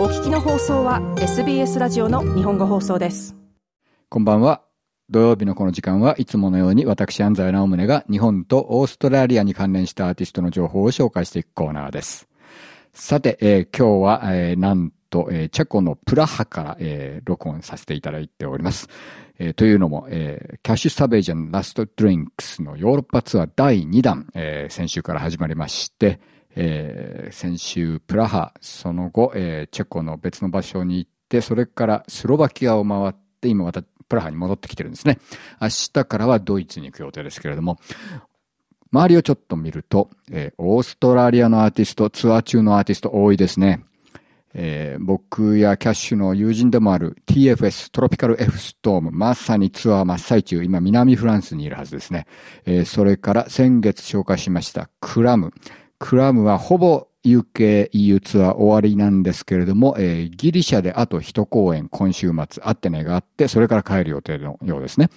お聞きの放送は SBS ラジオの日本語放送です。こんばんは。土曜日のこの時間はいつものように私安西直宗が日本とオーストラリアに関連したアーティストの情報を紹介していくコーナーです。さて、えー、今日は、えー、なんと、えー、チェコのプラハから、えー、録音させていただいております。えー、というのも、えー、キャッシュサベージャンラストドリンクスのヨーロッパツアー第2弾、えー、先週から始まりまして、えー、先週プラハ、その後、えー、チェコの別の場所に行って、それからスロバキアを回って、今またプラハに戻ってきてるんですね。明日からはドイツに行く予定ですけれども、周りをちょっと見ると、えー、オーストラリアのアーティスト、ツアー中のアーティスト多いですね。えー、僕やキャッシュの友人でもある TFS トロピカル F ストーム、まさにツアー真っ最中、今南フランスにいるはずですね。えー、それから先月紹介しましたクラム。クラムはほぼ UK EU ツアー終わりなんですけれども、えー、ギリシャであと一公演今週末アテネがあって、それから帰る予定のようですね。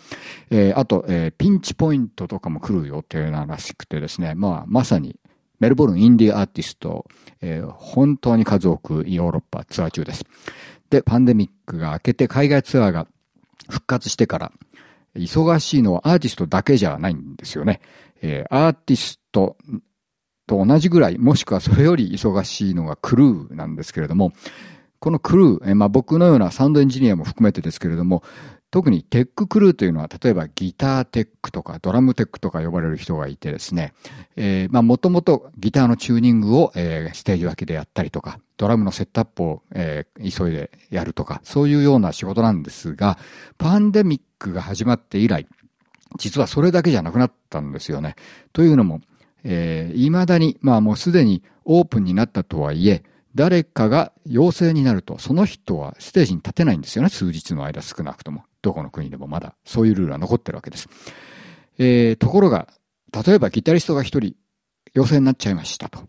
えー、あと、えー、ピンチポイントとかも来る予定ならしくてですね、まあ、まさにメルボルンインディアーティスト、えー、本当に数多くヨーロッパツアー中です。で、パンデミックが明けて海外ツアーが復活してから、忙しいのはアーティストだけじゃないんですよね。えー、アーティストと同じぐらい、もしくはそれより忙しいのがクルーなんですけれども、このクルー、えまあ、僕のようなサウンドエンジニアも含めてですけれども、特にテッククルーというのは、例えばギターテックとかドラムテックとか呼ばれる人がいてですね、えー、まあもともとギターのチューニングを、えー、ステージ脇でやったりとか、ドラムのセットアップを、えー、急いでやるとか、そういうような仕事なんですが、パンデミックが始まって以来、実はそれだけじゃなくなったんですよね。というのも、えー、未だに、まあもうすでにオープンになったとはいえ、誰かが陽性になると、その人はステージに立てないんですよね。数日の間少なくとも。どこの国でもまだ、そういうルールは残ってるわけです。えー、ところが、例えばギタリストが一人陽性になっちゃいましたと。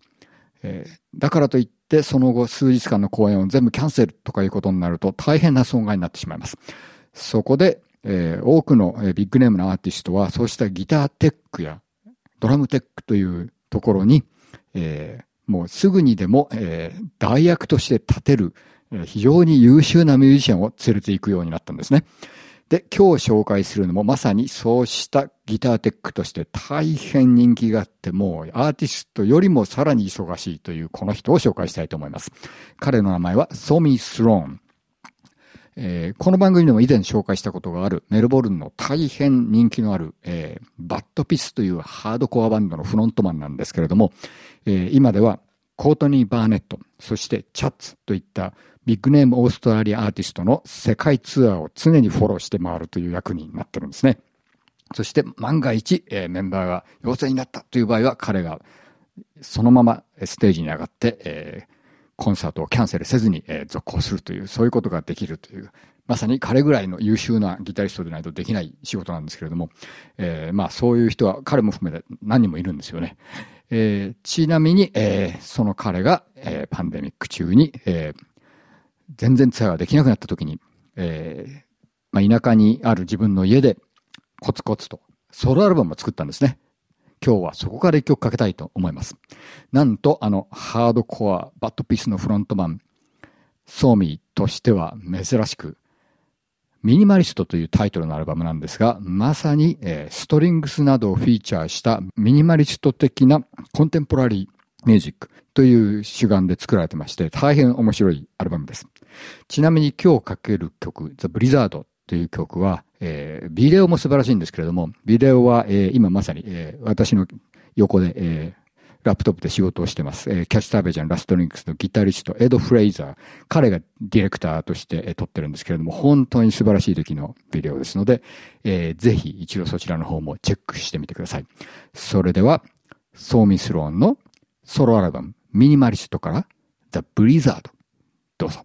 えー、だからといって、その後数日間の公演を全部キャンセルとかいうことになると大変な損害になってしまいます。そこで、えー、多くのビッグネームのアーティストは、そうしたギターテックやドラムテックというところに、えー、もうすぐにでも、えー、代役として立てる、えー、非常に優秀なミュージシャンを連れて行くようになったんですね。で、今日紹介するのもまさにそうしたギターテックとして大変人気があって、もうアーティストよりもさらに忙しいというこの人を紹介したいと思います。彼の名前はソミー・スローン。えー、この番組でも以前紹介したことがあるメルボルンの大変人気のある、えー、バッドピスというハードコアバンドのフロントマンなんですけれども、えー、今ではコートニー・バーネット、そしてチャッツといったビッグネームオーストラリアアーティストの世界ツアーを常にフォローして回るという役になってるんですね。そして万が一、えー、メンバーが陽性になったという場合は彼がそのままステージに上がって、えー、コンサートをキャンセルせずに、えー、続行するという、そういうことができるという、まさに彼ぐらいの優秀なギタリストでないとできない仕事なんですけれども、えー、まあそういう人は彼も含めて何人もいるんですよね。えー、ちなみに、えー、その彼が、えー、パンデミック中に、えー、全然ツアーができなくなった時に、えーまあ、田舎にある自分の家でコツコツとソロアルバムを作ったんですね。今日はそこから一曲かけたいと思います。なんとあのハードコアバッドピースのフロントマン、ソーミーとしては珍しく、ミニマリストというタイトルのアルバムなんですが、まさに、え、ストリングスなどをフィーチャーしたミニマリスト的なコンテンポラリーミュージックという主眼で作られてまして、大変面白いアルバムです。ちなみに今日かける曲、The Blizzard という曲は、えー、ビデオも素晴らしいんですけれども、ビデオは、えー、今まさに、えー、私の横で、えー、ラップトップで仕事をしてます。えー、キャッシュターベジャン、ラストリンクスのギタリスト、エド・フレイザー。彼がディレクターとして、えー、撮ってるんですけれども、本当に素晴らしい時のビデオですので、えー、ぜひ一度そちらの方もチェックしてみてください。それでは、ソーミスローンのソロアルバム、ミニマリストから、The Blizzard。どうぞ。